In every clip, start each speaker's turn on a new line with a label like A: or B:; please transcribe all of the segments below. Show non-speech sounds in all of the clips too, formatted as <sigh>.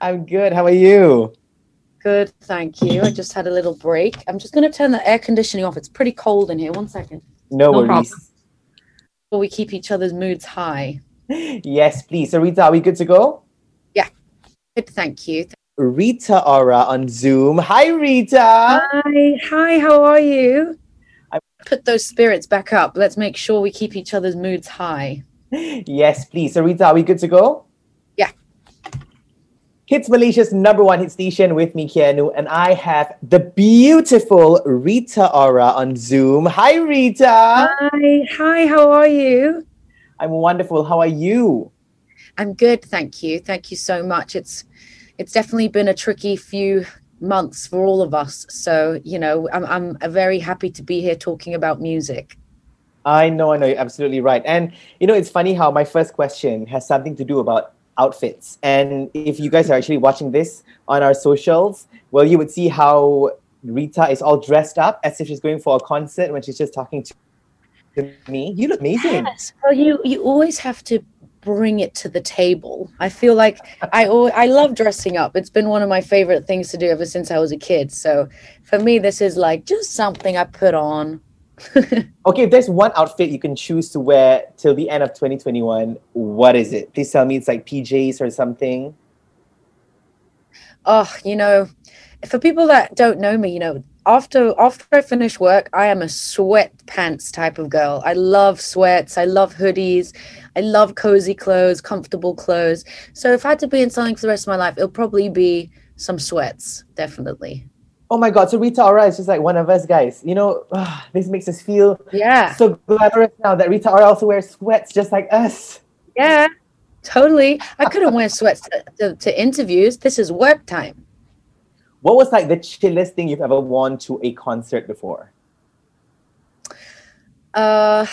A: I'm good. How are you?
B: Good, thank you. I just had a little break. I'm just going to turn the air conditioning off. It's pretty cold in here. One second.
A: No,
B: No
A: worries.
B: problem. Before we keep each other's moods high. <laughs>
A: Yes, please. So, Rita, are we good to go? Yeah.
B: Good, thank you.
A: Rita Ora on Zoom. Hi, Rita.
B: Hi, hi. How are you?
A: I-
B: Put those spirits back up. Let's make sure we keep each other's moods high. <laughs>
A: Yes, please. So, Rita, are we good to go? Hits Malaysia's number one hit station with me, Kianu, and I have the beautiful Rita Ora on Zoom. Hi, Rita.
B: Hi, hi. How are you?
A: I'm wonderful. How are you?
B: I'm good, thank you. Thank you so much. It's it's definitely been a tricky few months for all of us. So, you know, I'm I'm very happy to be here talking about music.
A: I know, I know, you're absolutely right. And you know, it's funny how my first question has something to do about outfits. And if you guys are actually watching this on our socials, well, you would see how Rita is all dressed up as if she's going for a concert when she's just talking to, me. You look amazing.
B: Yes. Well, you you always have to bring it to the table. I feel like I I love dressing up. It's been one of my favorite things to do ever since I was a kid. So for me, this is like just something I put on. <laughs>
A: Okay, if there's one outfit you can choose to wear till the end of 2021, what is it? Please tell me it's like PJs or something.
B: Oh, you know, for people that don't know me, you know, after after I finish work, I am a sweatpants type of girl. I love sweats. I love hoodies. I love cozy clothes, comfortable clothes. So if I had to be in something for the rest of my life, it'll probably be some sweats, definitely.
A: Oh my god, so Rita Ora is just like one of us guys. You know, this makes us feel
B: Yeah,
A: so glamorous now that Rita Ora also wears sweats just like us.
B: yeah, totally. I couldn't wear sweats to, to, to interviews. This is work time.
A: What was like the chillest thing you've ever worn to a concert before?
B: Uh,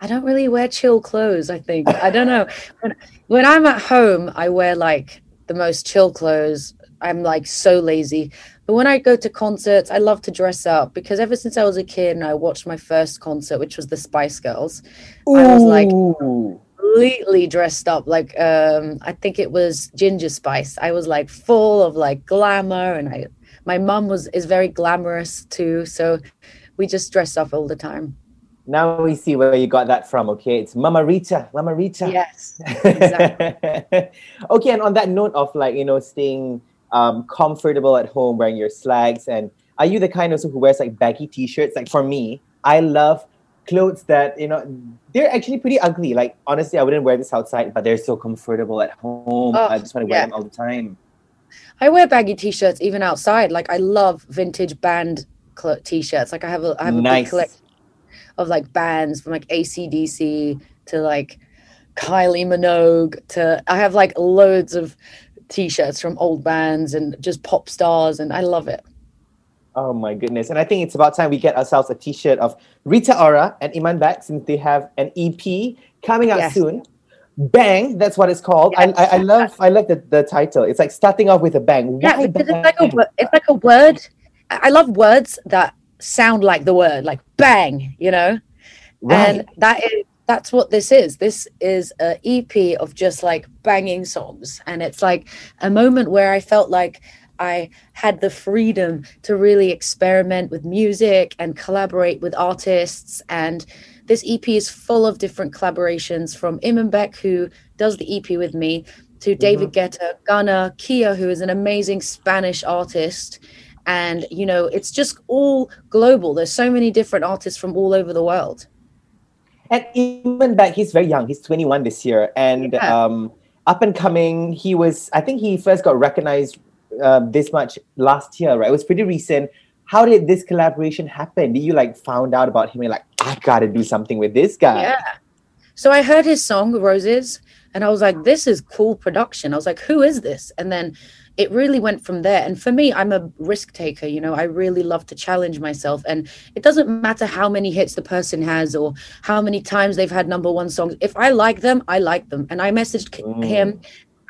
B: I don't really wear chill clothes. I think I don't know. When, when I'm at home, I wear like the most chill clothes. I'm like so lazy. But when I go to concerts, I love to dress up because ever since I was a kid and I watched my first concert, which was the Spice Girls, I was like completely dressed up. Like um, I think it was Ginger Spice. I was like full of like glamour, and I my mum was is very glamorous too. So we just dress up all the time.
A: now we see where you got that from, okay? It's Mama Rita, Mama Rita.
B: Yes. <laughs> exactly.
A: okay, and on that note of like, you know, staying um, comfortable at home wearing your slags, and are you the kind also who wears like baggy t-shirts? Like for me, I love clothes that, you know, they're actually pretty ugly. Like honestly, I wouldn't wear this outside, but they're so comfortable at home.
B: Oh,
A: I just want to wear
B: yeah.
A: them all the time.
B: I wear baggy t-shirts even outside. Like I love vintage band cl- t-shirts. Like I have a I have a big
A: Nice.
B: collection of like bands from like ACDC to like Kylie Minogue to I have like loads of t-shirts from old bands and just pop stars and I love it.
A: Oh my goodness. And I think it's about time we get ourselves a t-shirt of Rita Ora and Iman Back since they have an EP coming out
B: Yes.
A: soon. Bang, that's what it's called.
B: Yes.
A: I, I, I love I love the, the title. It's like starting off with a bang.
B: Yeah,
A: Why
B: because it's like a it's like a word. I I love words that sound like the word, like bang, you know?
A: right.
B: and that is that's what this is. This is a ep of just like banging songs. And it's like a moment where i felt like i had the freedom to really experiment with music and collaborate with artists. And this ep is full of different collaborations from Imanbek, who does the ep with me to mm-hmm. david guetta Gunna kia who is an amazing spanish artist. And you know it's just all global. There's so many different artists from all over the world
A: And Imanbek, he's very young. He's 21 this year. And
B: Yeah.
A: um, up and coming, he was, I think he first got recognized uh, this much last year, right? It was pretty recent. How did this collaboration happen? Did you like found out about him and like, I gotta do something with this guy?
B: Yeah. So I heard his song Roses and I was like, this is cool production. I was like, who is this? And then it really went from there. And for me, I'm a risk taker. You know, I really love to challenge myself. And it doesn't matter how many hits the person has or how many times they've had number one songs. If I like them, I like them. And I messaged
A: Mm.
B: him,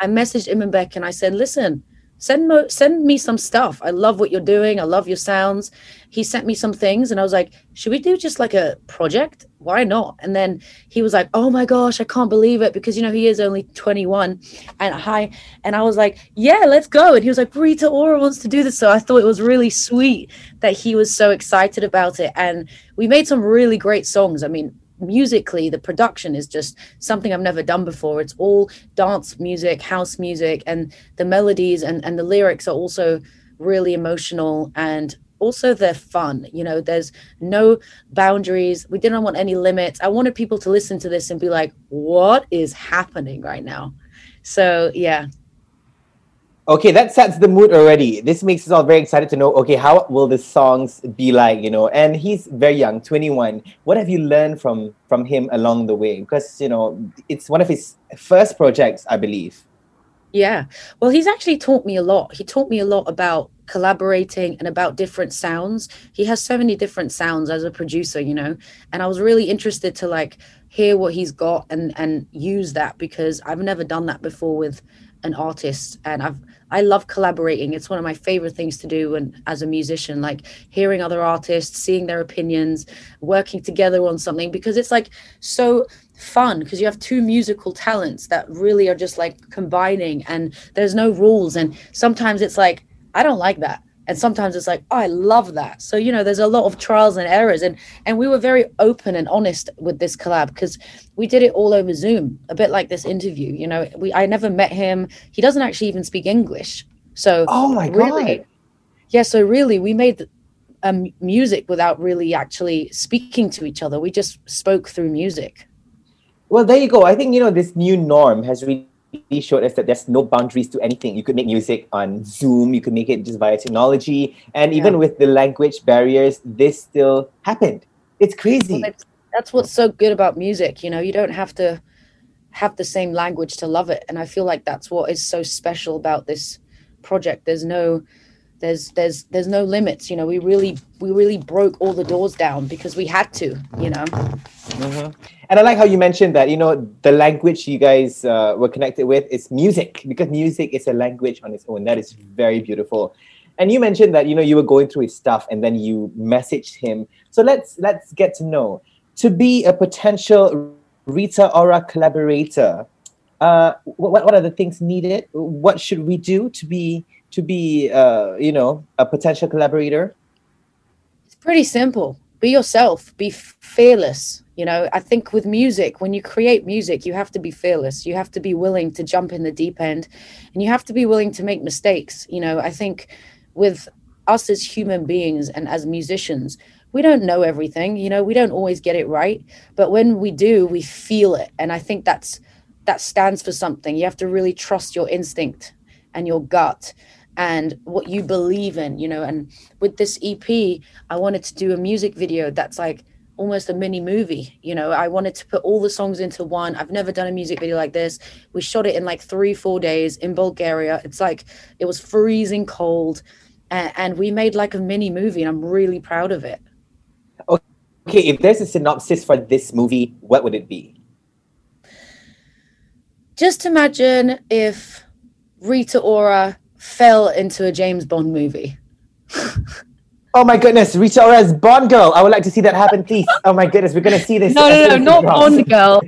B: I messaged Imanbek and I said, listen, send mo- send me some stuff. I love what you're doing. I love your sounds. He sent me some things, and I was like, should we do just like a project? Why not? And then he was like, oh my gosh, I can't believe it because you know he is only 21, and hi, and I was like, yeah, let's go. And he was like, Rita Ora wants to do this, so I thought it was really sweet that he was so excited about it, and we made some really great songs. I mean, musically the production is just something i've never done before. It's all dance music house music and the melodies and, and the lyrics are also really emotional and also they're fun you know there's no boundaries. We didn't want any limits. I wanted people to listen to this and be like what is happening right now? So yeah
A: Okay, that sets the mood already. This makes us all very excited to know, okay, how will the songs be like, you know? And he's very young, 21. What have you learned from from him along the way? Because, you know, it's one of his first projects, I believe.
B: Yeah. Well, he's actually taught me a lot. He taught me a lot about collaborating and about different sounds. He has so many different sounds as a producer, you know. And I was really interested to like hear what he's got and and use that because I've never done that before with an artist and I've I love collaborating. It's one of my favorite things to do and as a musician, like hearing other artists, seeing their opinions, working together on something because it's like so fun because you have two musical talents that really are just like combining and there's no rules and sometimes it's like I don't like that and sometimes it's like oh, i love that. So you know there's a lot of trials and errors. And and we were very open and honest with this collab because we did it all over zoom a bit like this interview you know. We i never met him. He doesn't actually even speak english. So
A: oh my really, god.
B: Yeah so really we made um, music without really actually speaking to each other. We just spoke through music.
A: Well there you go. I think you know this new norm has really really showed us that there's no boundaries to anything. You could make music on Zoom, you could make it just via technology, and even yeah. with the language barriers, this still happened. It's crazy. Well,
B: that's what's so good about music. You know, you don't have to have the same language to love it, and I feel like that's what is so special about this project. There's no there's there's there's no limits you know we really we really broke all the doors down because we had to you know
A: mm-hmm. and i like how you mentioned that you know the language you guys uh, were connected with is music because music is a language on its own that is very beautiful and you mentioned that you know you were going through his stuff and then you messaged him so let's let's get to know to be a potential rita ora collaborator uh, what, what are the things needed what should we do to be to be, uh, you know, a potential collaborator?
B: It's pretty simple. Be yourself. Be fearless. You know, I think with music, when you create music, you have to be fearless. You have to be willing to jump in the deep end, and you have to be willing to make mistakes. You know, I think with us as human beings and as musicians, we don't know everything. You know, we don't always get it right, but when we do, we feel it, and I think that's that stands for something. You have to really trust your instinct and your gut and what you believe in, you know. And with this EP, I wanted to do a music video that's like almost a mini movie. You know, I wanted to put all the songs into one. I've never done a music video like this. We shot it in like three, four days in Bulgaria. It's like it was freezing cold, and, and we made like a mini movie, and I'm really proud of it.
A: Okay, if there's a synopsis for this movie, what would it be?
B: Just imagine if Rita Ora fell into a James Bond movie.
A: oh my goodness, Rita Ora's Bond girl. I would like to see that happen, please. Oh my goodness, we're gonna see this.
B: No, no, no, not Bond girl.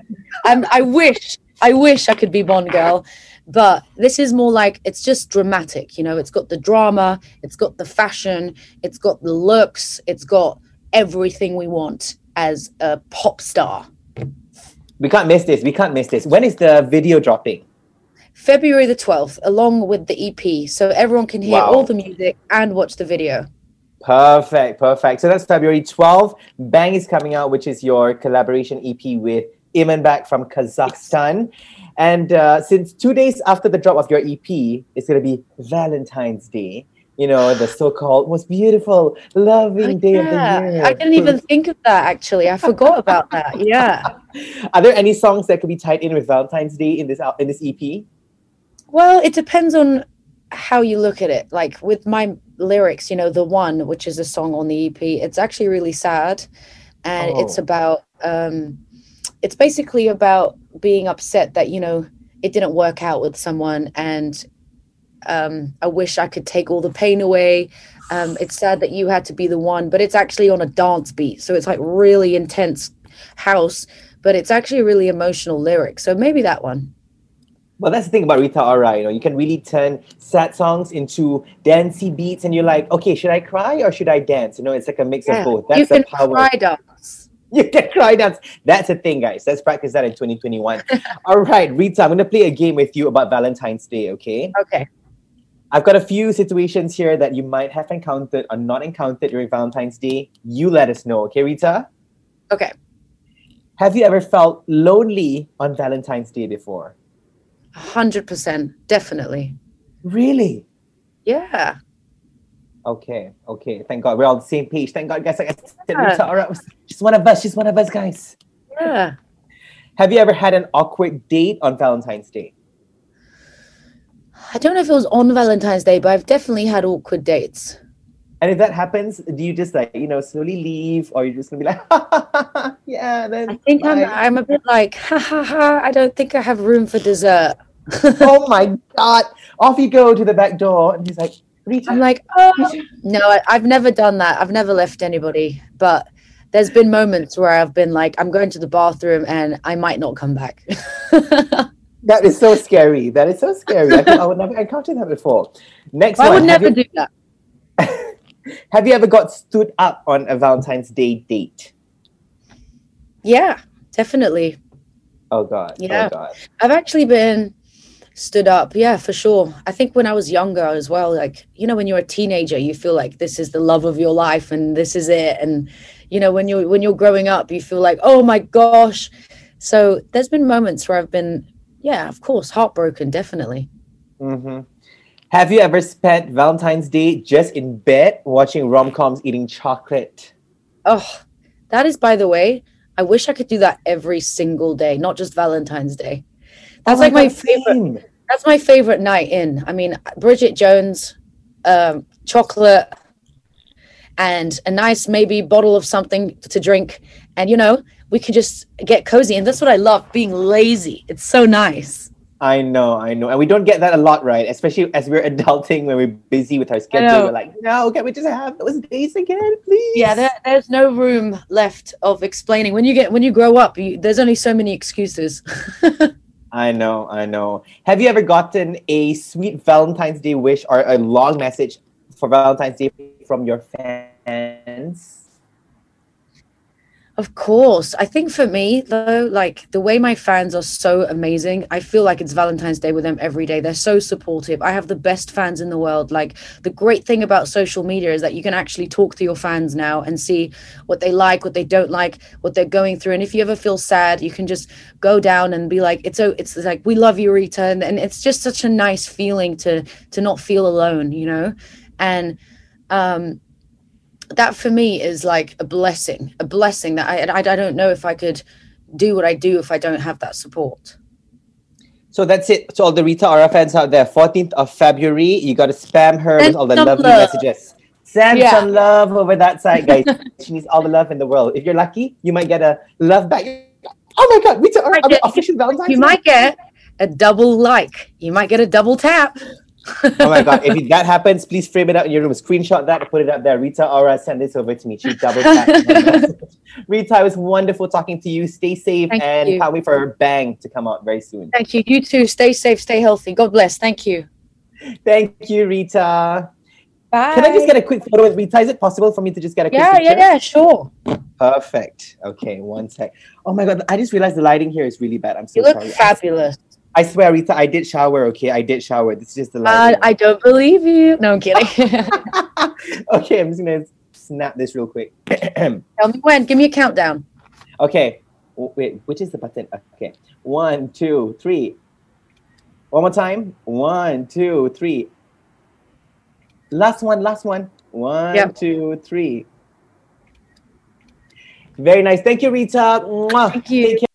B: Um, I wish, I wish I could be Bond girl, but this is more like it's just dramatic. You know, it's got the drama, it's got the fashion, it's got the looks, it's got everything we want as a pop star.
A: We can't miss this. We can't miss this. When is the video dropping?
B: February the 12th, along with the EP. So everyone can hear wow. all the music and watch the video.
A: Perfect, perfect. So that's February 12th. Bang is coming out, which is your collaboration EP with Imanbek from Kazakhstan. And uh, since two days after the drop of your EP, it's going to be Valentine's Day. You know, the so called most beautiful, loving day yeah. of the year.
B: I didn't even think of that actually. I forgot about that. Yeah. <laughs>
A: Are there any songs that could be tied in with Valentine's Day in this in this EP?
B: Well, it depends on how you look at it. Like with my lyrics, you know, the one, which is a song on the EP, it's actually really sad. And oh. it's about, um, it's basically about being upset that, you know, it didn't work out with someone and um, I wish I could take all the pain away. Um, it's sad that you had to be the one, but it's actually on a dance beat. So it's like really intense house, but it's actually a really emotional lyric. So maybe that one.
A: Well, that's the thing about Rita Ora. You know, you can really turn sad songs into dancey beats, and you're like, okay, should I cry or should I dance? You know, it's like a mix
B: Yeah.
A: of both. That's
B: you can
A: the power.
B: cry dance. <laughs>
A: You can cry dance. That's a thing, guys. Let's practice that in 2021. <laughs> All right, Rita, I'm going to play a game with you about Valentine's Day, okay?
B: Okay.
A: I've got a few situations here that you might have encountered or not encountered during Valentine's Day. You let us know, okay, Rita?
B: Okay.
A: Have you ever felt lonely on Valentine's Day before?
B: 100%. Definitely.
A: Really?
B: Yeah.
A: Okay, okay. Thank God we're all on the same page. Thank God, guys. I said,
B: Yeah.
A: Rita, all right. She's one of us. She's one of us, guys.
B: Yeah.
A: Have you ever had an awkward date on Valentine's Day?
B: I don't know if it was on Valentine's Day, but I've definitely had awkward dates.
A: And if that happens, do you just like, you know, slowly leave or you're just gonna be like, <laughs> yeah, then
B: I think I'm. I'm a bit like, ha ha ha, I don't think I have room for dessert. <laughs>
A: oh my God. Off you go to the back door. And he's like, Rita,
B: I'm like, oh. No, I, I've never done that. I've never left anybody. But there's been moments where I've been like, I'm going to the bathroom and I might not come back. <laughs>
A: that is so scary. That is so scary. I, I would never encounter that before. Next
B: I would never
A: you-
B: do that.
A: Have you ever got stood up on a Valentine's Day date?
B: Yeah, definitely.
A: Oh God.
B: Yeah.
A: Oh God.
B: I've actually been stood up. Yeah, for sure. I think when I was younger as well, like, you know, when you're a teenager, you feel like this is the love of your life and this is it. And, you know, when you're when you're growing up, you feel like, oh my gosh. So there's been moments where I've been, yeah, of course, heartbroken, definitely.
A: hmm Have you ever spent Valentine's Day just in bed watching rom coms, eating chocolate?
B: Oh, that is, by the way, I wish I could do that every single day, not just Valentine's Day. That's
A: Oh
B: like my
A: God,
B: favorite.
A: same.
B: That's my favorite night in. I mean, Bridget Jones, um, chocolate, and a nice maybe bottle of something to drink, and you know we can just get cozy. And that's what I love, being lazy. It's so nice.
A: I know, I know. And we don't get that a lot, right? Especially as we're <laughs> adulting when we're busy with our schedule. We're like, no, can we just have those days again, please?
B: Yeah, there, there's no room left of explaining. When you get when you grow up, you, there's only so many excuses. <laughs>
A: I know, I know. Have you ever gotten a sweet Valentine's Day wish or a long message for Valentine's Day from your fans?
B: Of course. I think for me, though, like the way my fans are so amazing, I feel like it's Valentine's Day with them every day. They're so supportive. I have the best fans in the world. Like the great thing about social media is that you can actually talk to your fans now and see what they like, what they don't like, what they're going through. And if you ever feel sad, you can just go down and be like, it's so it's like we love you, Rita. And, and it's just such a nice feeling to to not feel alone, you know? And um that for me is like a blessing, a blessing that I, I I don't know if I could do what I do if I don't have that support.
A: So that's it. To all the Rita Ora fans out there, 14th of February, you got to spam her with all the lovely
B: love.
A: messages. Send
B: Yeah.
A: some love over that side, guys. <laughs> she needs all the love in the world. If you're lucky, you might get a love back. Oh my God, Rita Ora, I'm official Valentine's
B: You might get a double like. You might get a double tap.
A: Oh my god! If that happens, please frame it up in your room. Screenshot that and put it up there. Rita Ora, send this over to me. She double tapped. <laughs> Rita, it was wonderful talking to you. Stay safe
B: Thank
A: and
B: you.
A: can't wait for her bang to come out very soon.
B: Thank you. You too. Stay safe. Stay healthy. God bless. Thank you.
A: Thank you, Rita.
B: Bye.
A: Can I just get a quick photo with Rita? Is it possible for me to just get a quick
B: Yeah,
A: picture?
B: yeah, yeah. Sure.
A: Perfect. Okay, one sec. Oh my god, I just realized the lighting here is really bad. I'm so
B: You look
A: sorry.
B: fabulous.
A: I swear, Rita, I did shower. Okay, I did shower. This is just the
B: Uh. I don't believe you. No, I'm kidding. <laughs> <laughs>
A: okay, I'm just gonna snap this real quick. <clears throat>
B: Tell me when. Give me a countdown.
A: Okay. Wait, which is the button? Okay. One, two, three. One more time. One, two, three. Last one, last one. One,
B: Yep.
A: two, three. Very nice. Thank you, Rita. Mwah.
B: Thank you.
A: Take care.